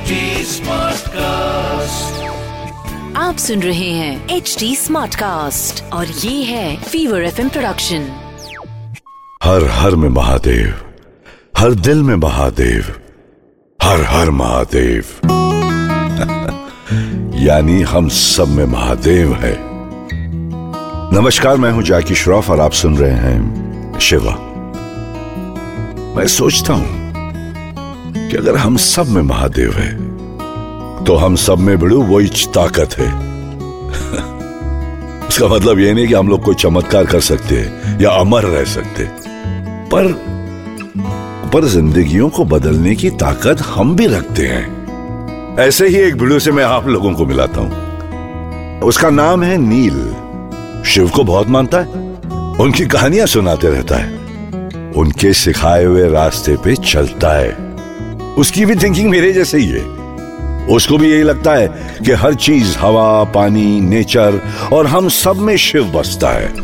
HD Smartcast. आप सुन रहे हैं एच डी स्मार्ट कास्ट और ये है फीवर एफ़ प्रोडक्शन हर हर में महादेव हर दिल में महादेव हर हर महादेव। यानी हम सब में महादेव है। नमस्कार मैं हूँ जाकी श्रॉफ और आप सुन रहे हैं शिवा। मैं सोचता हूँ कि अगर हम सब में महादेव है तो हम सब में बिड़ू वही ताकत है। उसका मतलब ये नहीं कि हम लोग कोई चमत्कार कर सकते हैं या अमर रह सकते पर पर जिंदगियों को बदलने की ताकत हम भी रखते हैं। ऐसे ही एक वीडियो से मैं आप लोगों को मिलाता हूँ। उसका नाम है नील। शिव को बहुत मानता है। उनकी कहानियाँ सुनाते रहता है। उनके सिखाए हुए रास्ते पे चलता है। उसकी भी थिंकिंग मेरे जैसे ही है। उसको भी यही लगता है कि हर चीज़ हवा, पानी नेचर और हम सब में शिव बसता है।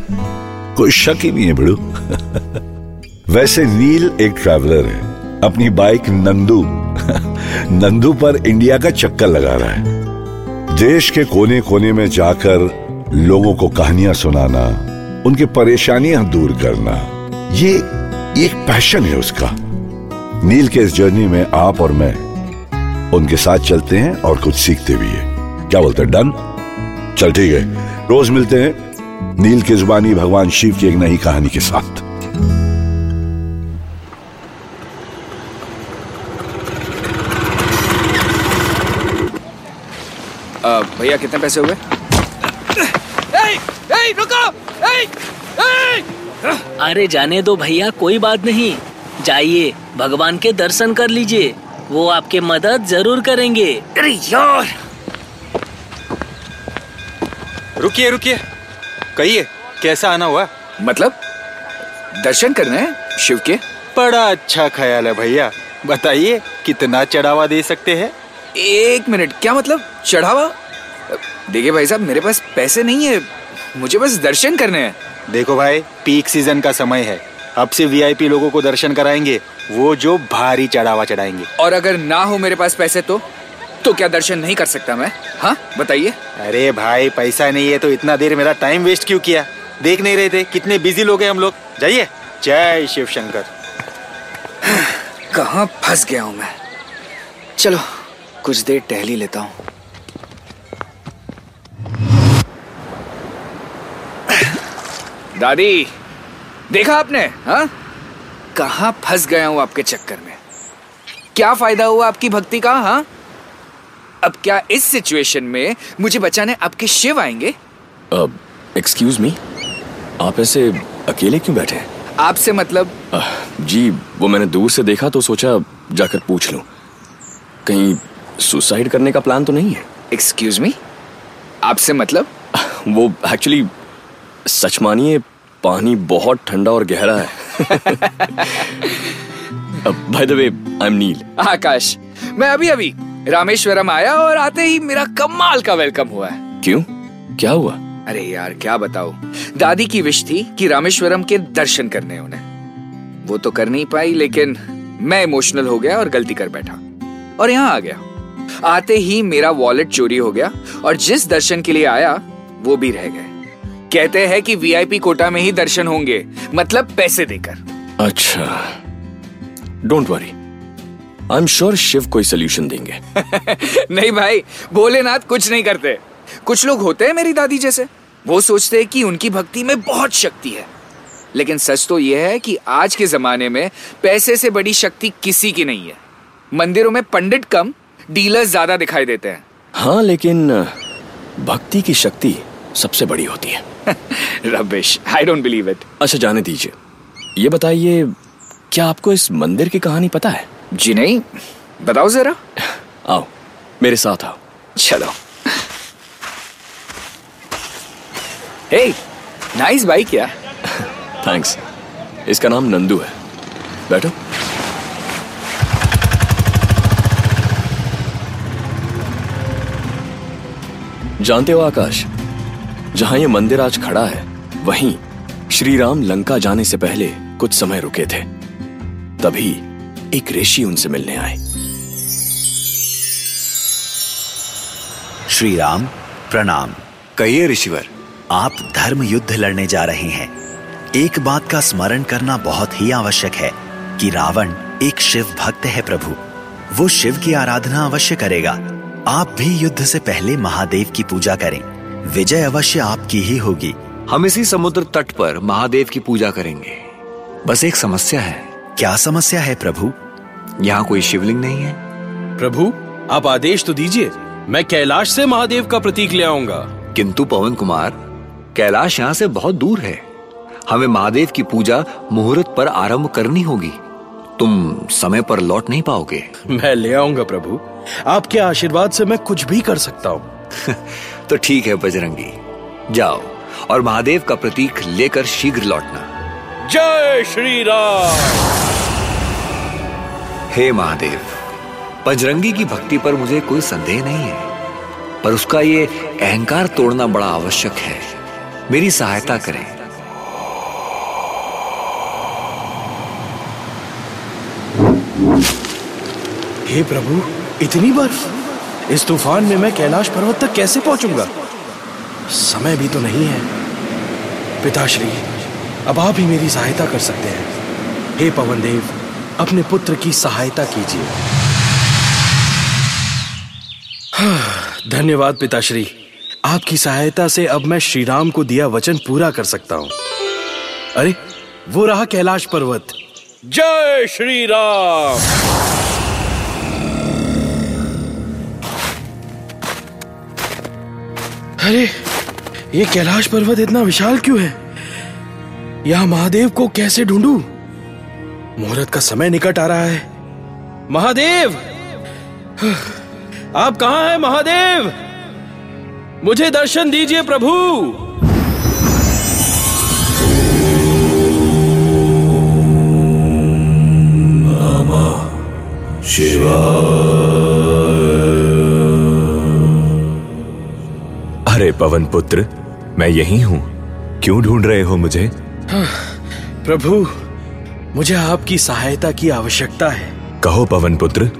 कोई शक ही नहीं है बिड़ू। वैसे नील एक ट्रैवलर है। अपनी बाइक नंदू नंदू पर इंडिया का चक्कर लगा रहा है। देश के कोने कोने में जाकर लोगों को कहानियाँ सुनाना, उनकी परेशानियाँ दूर करना, ये एक पैशन है उसका। नील के इस जर्नी में आप और मैं उनके साथ चलते हैं और कुछ सीखते भी है। क्या बोलते हैं? डन? चल ठीक है। रोज मिलते हैं नील की जुबानी भगवान शिव की एक नई कहानी के साथ। भैया कितने पैसे हुए? अरे जाने दो भैया कोई बात नहीं। जाइए भगवान के दर्शन कर लीजिए। वो आपके मदद ज़रूर करेंगे। अरे यार! रुकिए रुकिए। कहिए कैसा आना हुआ? मतलब? दर्शन करने हैं शिव के? बड़ा अच्छा ख्याल है भैया। बताइए कितना चढ़ावा दे सकते हैं? एक मिनट क्या मतलब? चढ़ावा? देखिए भाई साहब मेरे पास पैसे नहीं है मुझे बस दर्शन करने हैं। देखो भाई पीक सीज़न का समय है। अब से वीआईपी लोगों को दर्शन कराएँगे वो जो भारी चढ़ावा चढ़ाएँगे। और अगर ना हो मेरे पास पैसे तो? तो क्या दर्शन नहीं कर सकता मैं? हाँ बताइए। अरे भाई पैसा नहीं है तो इतना देर मेरा टाइम वेस्ट क्यों किया? देख नहीं रहे थे कितने बिज़ी लोग हैं हम लोग। जाइए। जय शिव शंकर। कहाँ फंस गया हूँ मैं? चलो कुछ देर टहली लेता हूँ। दादी देखा आपने हाँ? कहाँ फंस गया हूँ आपके चक्कर में? क्या फ़ायदा हुआ आपकी भक्ति का हाँ? अब क्या इस सिचुएशन में मुझे बचाने आपके शिव आएँगे? एक्सक्यूज मी आप ऐसे अकेले क्यों बैठे हैं? आपसे मतलब? आह, जी वो मैंने दूर से देखा तो सोचा जाकर पूछ लूँ। कहीं सुसाइड करने का प्लान तो नहीं है? एक्सक्यूज मी आपसे मतलब? वो एक्चुअली सच मानिए पानी बहुत ठंडा और गहरा है। By the way I am Neel Akash मैं अभी अभी रामेश्वरम आया और आते ही मेरा कमाल का वेलकम हुआ है। क्यों? क्या हुआ? अरे यार क्या बताओ दादी की विश थी कि रामेश्वरम के दर्शन करने उन्हें। वो तो कर नहीं पाई लेकिन मैं इमोशनल हो गया और गलती कर बैठा। और यहाँ आ गया। आते ही मेरा वॉलेट चोरी हो गया और जिस दर्शन के लिए आया वो भी रह गए। कहते हैं कि वीआईपी कोटा में ही दर्शन होंगे मतलब पैसे देकर। अच्छा। Don't worry I am sure Shiv कोई सोल्यूशन देंगे। नहीं भाई भोलेनाथ कुछ नहीं करते। कुछ लोग होते हैं मेरी दादी जैसे। वो सोचते हैं कि उनकी भक्ति में बहुत शक्ति है। लेकिन सच तो यह है कि आज के जमाने में पैसे से बड़ी शक्ति किसी की नहीं है। मंदिरों में पंडित कम डीलर ज़्यादा दिखाई देते हैं। हाँ लेकिन भक्ति की शक्ति सबसे बड़ी होती है। Rubbish I don't believe it अच्छा जाने दीजिए। ये बताइए क्या आपको इस मंदिर की कहानी पता है? जी नहीं। बताओ जरा। आओ मेरे साथ आओ। चलो। हे नाइस बाइक यार। थैंक्स इसका नाम नंदू है। बैठो। जानते हो आकाश? जहाँ ये मंदिर आज खड़ा है वहीं श्री राम लंका जाने से पहले कुछ समय रुके थे। तभी एक ऋषि उनसे मिलने आए। श्री राम प्रणाम। कहिए ऋषिवर। आप धर्म युद्ध लड़ने जा रहे हैं। एक बात का स्मरण करना बहुत ही आवश्यक है कि रावण एक शिव भक्त है प्रभु। वो शिव की आराधना अवश्य करेगा। आप भी युद्ध से पहले महादेव की पूजा करें। विजय अवश्य आपकी ही होगी। हम इसी समुद्र तट पर महादेव की पूजा करेंगे। बस एक समस्या है। क्या समस्या है प्रभु? यहाँ कोई शिवलिंग नहीं है। प्रभु आप आदेश तो दीजिए। मैं कैलाश से महादेव का प्रतीक ले आऊँगा। किंतु पवन कुमार कैलाश यहाँ से बहुत दूर है। हमें महादेव की पूजा मुहूर्त पर आरंभ करनी होगी। तुम समय पर लौट नहीं पाओगे। मैं ले आऊँगा प्रभु। आपके आशीर्वाद से मैं कुछ भी कर सकता हूँ। तो ठीक है बजरंगी। जाओ और महादेव का प्रतीक लेकर शीघ्र लौटना। जय श्री राम। हे महादेव बजरंगी की भक्ति पर मुझे कोई संदेह नहीं है पर उसका ये अहंकार तोड़ना बड़ा आवश्यक है। मेरी सहायता करें। हे प्रभु इतनी बर्फ़ इस तूफ़ान में मैं कैलाश पर्वत तक कैसे पहुंचूँगा? समय भी तो नहीं है। पिताश्री अब आप ही मेरी सहायता कर सकते हैं। हे पवन देव अपने पुत्र की सहायता कीजिए। हाँ, धन्यवाद पिताश्री। आपकी सहायता से अब मैं श्री राम को दिया वचन पूरा कर सकता हूँ। अरे वो रहा कैलाश पर्वत। जय श्री राम अरे, ये कैलाश पर्वत इतना विशाल क्यों है? यहाँ महादेव को कैसे ढूंढूं? मुहूर्त का समय निकट आ रहा है। महादेव! आप कहाँ हैं, महादेव? मुझे दर्शन दीजिए, प्रभु! अरे पवन पुत्र मैं यही हूँ। क्यों ढूंढ रहे हो मुझे? प्रभु मुझे आपकी सहायता की आवश्यकता है। कहो पवन पुत्र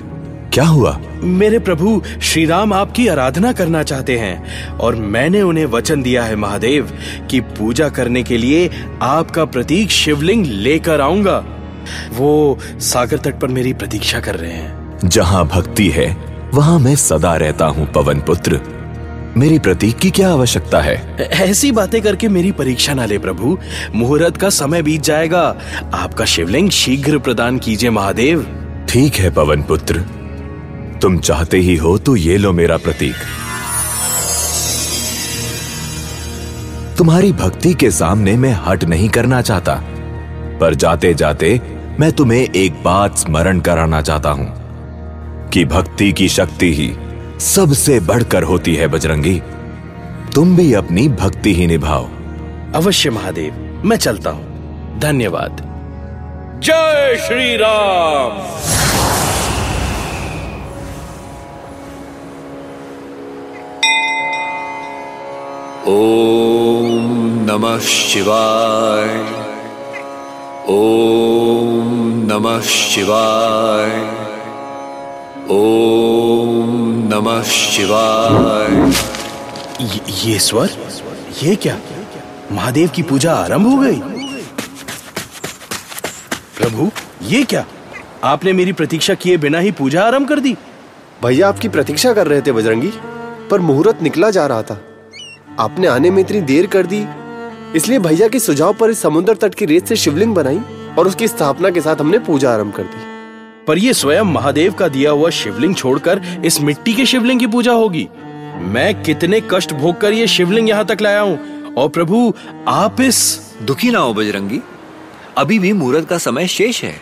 क्या हुआ? मेरे प्रभु श्री राम आपकी आराधना करना चाहते हैं और मैंने उन्हें वचन दिया है महादेव कि पूजा करने के लिए आपका प्रतीक शिवलिंग लेकर आऊँगा। वो सागर तट पर मेरी प्रतीक्षा कर रहे हैं। जहाँ भक्ति है वहाँ मैं सदा रहता हूँ पवन पुत्र। मेरी प्रतीक की क्या आवश्यकता है? ऐसी बातें करके मेरी परीक्षा ना ले प्रभु। मुहूर्त का समय बीत जाएगा। आपका शिवलिंग शीघ्र प्रदान कीजिए महादेव। ठीक है पवन पुत्र। तुम चाहते ही हो तो ये लो मेरा प्रतीक। तुम्हारी भक्ति के सामने मैं हट नहीं करना चाहता। पर जाते जाते मैं तुम्हें एक बात स्मरण कराना चाहता हूँ कि भक्ति की शक्ति ही सबसे बढ़कर होती है बजरंगी। तुम भी अपनी भक्ति ही निभाओ। अवश्य महादेव मैं चलता हूँ। धन्यवाद। जय श्री राम। ओम नमः शिवाय। ओम नमः शिवाय। ओम नमः शिवाय। ये, ये स्वर? ये क्या? महादेव की पूजा आरंभ हो गई। प्रभु ये क्या? आपने मेरी प्रतीक्षा किए बिना ही पूजा आरंभ कर दी। भैया आपकी प्रतीक्षा कर रहे थे बजरंगी पर मुहूर्त निकला जा रहा था। आपने आने में इतनी देर कर दी इसलिए भैया के सुझाव पर इस समुद्र तट की रेत से शिवलिंग बनाई और उसकी स्थापना के साथ हमने पूजा आरंभ कर दी। पर ये स्वयं महादेव का दिया हुआ शिवलिंग छोड़कर इस मिट्टी के शिवलिंग की पूजा होगी। मैं कितने कष्ट भोग कर ये शिवलिंग यहाँ तक लाया हूँ। और प्रभु आप इस दुखी ना हो बजरंगी। अभी भी मुहूर्त का समय शेष है।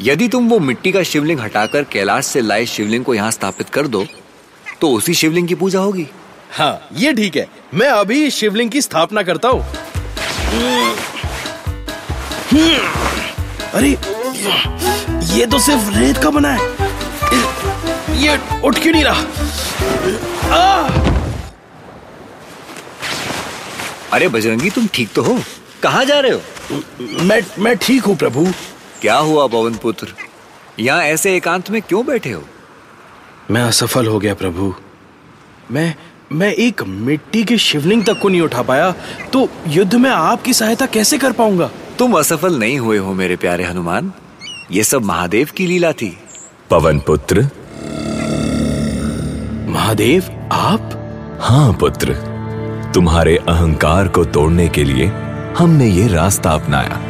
यदि तुम वो मिट्टी का शिवलिंग हटाकर कैलाश से लाए शिवलिंग को यहाँ स्थापित कर दो तो उसी शिवलिंग की पूजा होगी। हाँ ये ठीक है। मैं अभी शिवलिंग की स्थापना करता हूँ। अरे ये तो सिर्फ़ रेत का बना है। ये उठ क्यों नहीं रहा? आ! अरे बजरंगी तुम ठीक तो हो? कहाँ जा रहे हो? मैं मैं ठीक हूँ प्रभु। क्या हुआ पवन पुत्र? यहाँ ऐसे एकांत में क्यों बैठे हो? मैं असफल हो गया प्रभु। मैं मैं एक मिट्टी के शिवलिंग तक को नहीं उठा पाया तो युद्ध में आपकी सहायता कैसे कर पाऊँगा? तुम असफल नहीं हुए हो मेरे प्यारे हनुमान। ये सब महादेव की लीला थी। पवन पुत्र। महादेव आप? हाँ पुत्र। तुम्हारे अहंकार को तोड़ने के लिए हमने ये रास्ता अपनाया।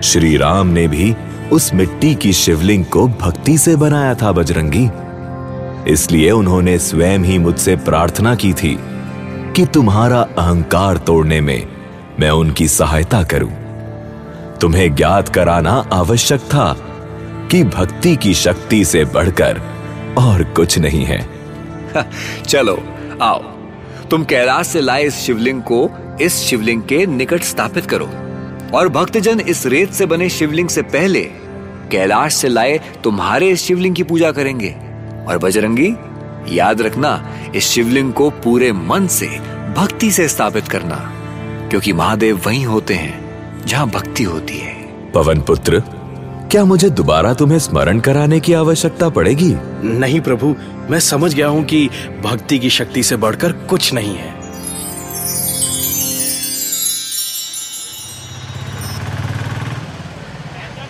श्री राम ने भी उस मिट्टी की शिवलिंग को भक्ति से बनाया था बजरंगी। इसलिए उन्होंने स्वयं ही मुझसे प्रार्थना की थी कि तुम्हारा अहंकार तोड़ने में मैं उनकी सहायता करूँ। तुम्हें ज्ञात कराना आवश्यक था कि भक्ति की शक्ति से बढ़कर और कुछ नहीं है। चलो, आओ। तुम कैलाश से लाए इस शिवलिंग को इस शिवलिंग के निकट स्थापित करो। और भक्तजन इस रेत से बने शिवलिंग से पहले कैलाश से लाए तुम्हारे इस शिवलिंग की पूजा करेंगे। और बजरंगी, याद रखना, इस शिवलिंग को पूरे मन से, भक्ति से स्थापित करना, क्योंकि महादेव वहीं होते हैं। जहाँ भक्ति होती है। पवन पुत्र क्या मुझे दोबारा तुम्हें स्मरण कराने की आवश्यकता पड़ेगी? नहीं प्रभु मैं समझ गया हूँ कि भक्ति की शक्ति से बढ़कर कुछ नहीं है।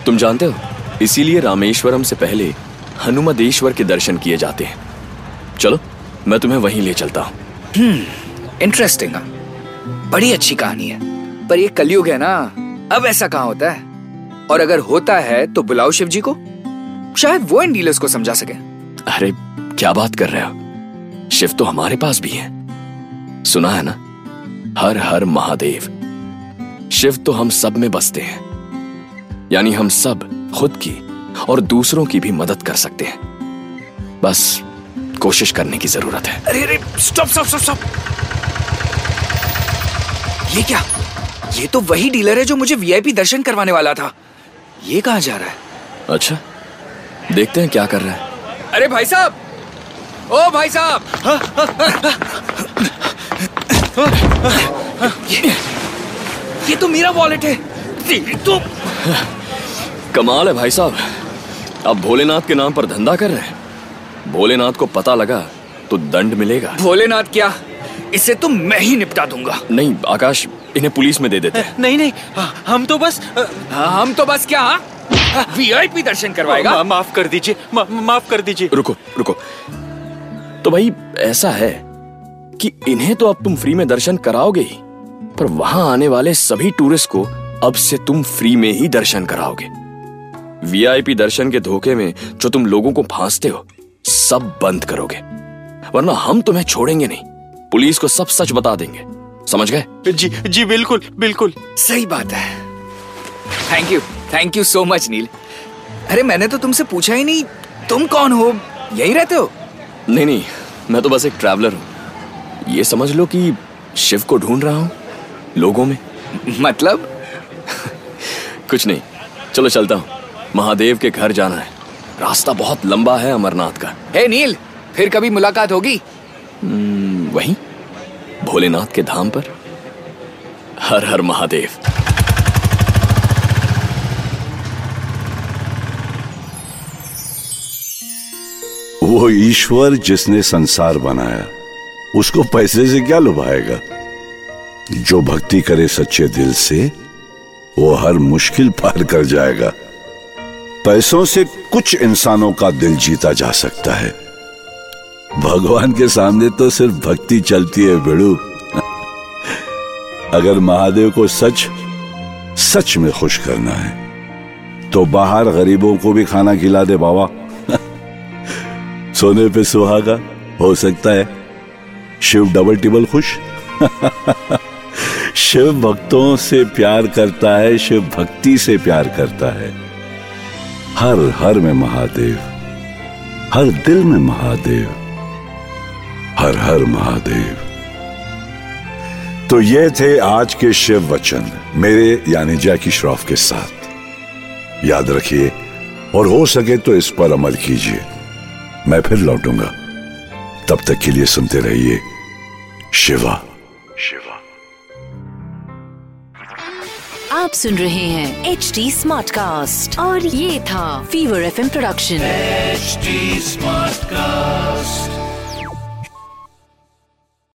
तुम जानते हो इसीलिए रामेश्वरम से पहले हनुमदेश्वर के दर्शन किए जाते हैं। चलो मैं तुम्हें वहीं ले चलता हूँ। हम्म इंटरेस्टिंग बड़ी अच्छी कहानी है। पर ये कलयुग है ना। अब ऐसा कहाँ होता है? और अगर होता है तो बुलाओ शिव जी को। शायद वो इन डीलर्स को समझा सके। अरे क्या बात कर रहे हो? शिव तो हमारे पास भी है। सुना है ना? हर हर महादेव। शिव तो हम सब में बसते हैं। यानी हम सब खुद की और दूसरों की भी मदद कर सकते हैं। बस कोशिश करने की ज़रूरत है। अरे अरे स्टॉप स्टॉप स्टॉप स्टॉप ये क्या? ये तो वही डीलर है जो मुझे वीआईपी दर्शन करवाने वाला था। ये कहाँ जा रहा है? अच्छा देखते हैं क्या कर रहा है। अरे भाई साहब! ओ भाई साहब! ये, ये तो मेरा वॉलेट है। तो कमाल है भाई साहब। अब भोलेनाथ के नाम पर धंधा कर रहे हैं। भोलेनाथ को पता लगा तो दंड मिलेगा। भोलेनाथ क्या? इसे तो मैं ही निपटा दूँगा। नहीं आकाश इन्हें पुलिस में दे देते हैं। नहीं नहीं हम तो बस हम तो बस क्या वीआईपी दर्शन करवाएगा? मा, माफ़ कर दीजिए मा, माफ़ कर दीजिए। रुको रुको। तो भाई ऐसा है कि इन्हें तो अब तुम फ्री में दर्शन कराओगे ही पर वहाँ आने वाले सभी टूरिस्ट को अब से तुम फ्री में ही दर्शन कराओगे। वीआईपी दर्शन के धोखे में जो तुम लोगों को फांसते हो सब बंद करोगे। वरना हम तुम्हें छोड़ेंगे नहीं पुलिस को सब सच बता देंगे। समझ गए? जी जी बिल्कुल बिल्कुल। सही बात है। Thank you thank you so much Neel अरे मैंने तो तुमसे पूछा ही नहीं तुम कौन हो? यही रहते हो? नहीं नहीं मैं तो बस एक ट्रैवलर हूँ। ये समझ लो कि शिव को ढूंढ रहा हूँ लोगों में। मतलब? कुछ नहीं चलो चलता हूँ। महादेव के घर जाना है। रास्ता बहुत लंबा है अमरनाथ का। हे नील फिर कभी मुलाकात होगी? वहीं। भोलेनाथ के धाम पर? हर हर महादेव। वो ईश्वर जिसने संसार बनाया, उसको पैसे से क्या लुभाएगा? जो भक्ति करे सच्चे दिल से, वो हर मुश्किल पार कर जाएगा। पैसों से कुछ इंसानों का दिल जीता जा सकता है। भगवान के सामने तो सिर्फ़ भक्ति चलती है, बेड़ू। अगर महादेव को सच सच में खुश करना है तो बाहर गरीबों को भी खाना खिला दे, बाबा। सोने पे सुहागा, हो सकता है। शिव डबल टिबल खुश। शिव भक्तों से प्यार करता है, शिव भक्ति से प्यार करता है। हर हर में महादेव, हर दिल में महादेव। हर हर महादेव। तो ये थे आज के शिव वचन मेरे यानी जैकी श्रॉफ के साथ। याद रखिए और हो सके तो इस पर अमल कीजिए। मैं फिर लौटूँगा। तब तक के लिए सुनते रहिए शिवा। शिवा। आप सुन रहे हैं एच डी स्मार्ट कास्ट और ये था fever FM production H smart cast